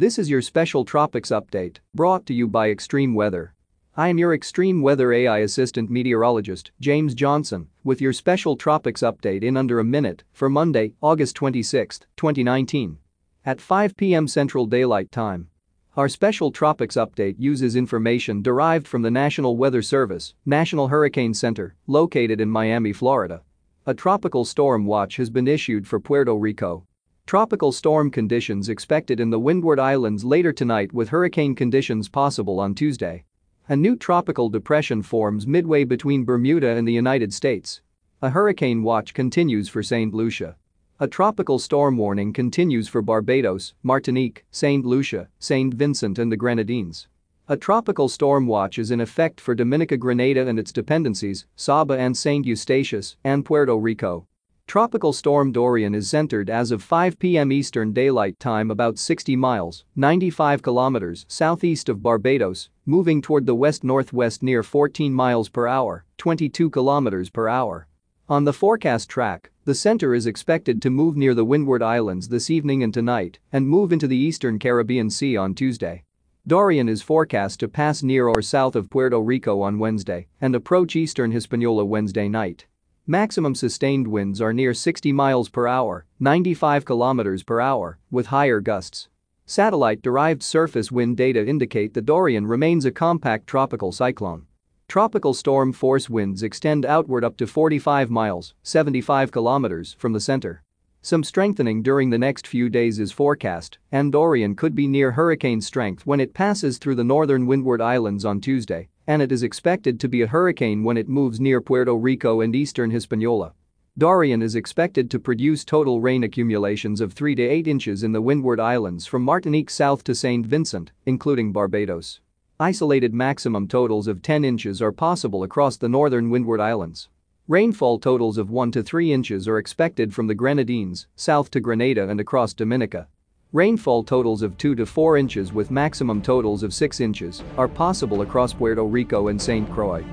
This is your special tropics update, brought to you by Extreme Weather. I am your Extreme Weather AI assistant meteorologist, James Johnson, with your special tropics update in under a minute for Monday, August 26, 2019. At 5 p.m. Central Daylight Time. Our special tropics update uses information derived from the National Weather Service, National Hurricane Center, located in Miami, Florida. A tropical storm watch has been issued for Puerto Rico. Tropical storm conditions expected in the Windward Islands later tonight with hurricane conditions possible on Tuesday. A new tropical depression forms midway between Bermuda and the United States. A hurricane watch continues for St. Lucia. A tropical storm warning continues for Barbados, Martinique, St. Lucia, St. Vincent and the Grenadines. A tropical storm watch is in effect for Dominica Grenada and its dependencies, Saba and St. Eustatius, and Puerto Rico. Tropical storm Dorian is centered as of 5 p.m. Eastern Daylight Time about 60 miles, 95 kilometers southeast of Barbados, moving toward the west-northwest near 14 miles per hour, 22 kilometers per hour. On the forecast track, the center is expected to move near the Windward Islands this evening and tonight and move into the eastern Caribbean Sea on Tuesday. Dorian is forecast to pass near or south of Puerto Rico on Wednesday and approach eastern Hispaniola Wednesday night. Maximum sustained winds are near 60 miles per hour, 95 kilometers per hour, with higher gusts. Satellite-derived surface wind data indicate that Dorian remains a compact tropical cyclone. Tropical storm force winds extend outward up to 45 miles, 75 kilometers from the center. Some strengthening during the next few days is forecast, and Dorian could be near hurricane strength when it passes through the northern Windward Islands on Tuesday, and it is expected to be a hurricane when it moves near Puerto Rico and eastern Hispaniola. Dorian is expected to produce total rain accumulations of 3 to 8 inches in the Windward Islands from Martinique south to St. Vincent, including Barbados. Isolated maximum totals of 10 inches are possible across the northern Windward Islands. Rainfall totals of 1 to 3 inches are expected from the Grenadines, south to Grenada and across Dominica. Rainfall totals of 2 to 4 inches with maximum totals of 6 inches are possible across Puerto Rico and St. Croix.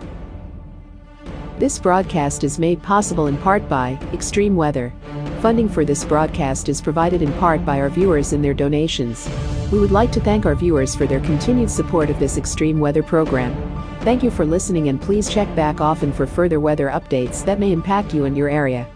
This broadcast is made possible in part by Extreme Weather. Funding for this broadcast is provided in part by our viewers and their donations. We would like to thank our viewers for their continued support of this extreme weather program. Thank you for listening and please check back often for further weather updates that may impact you and your area.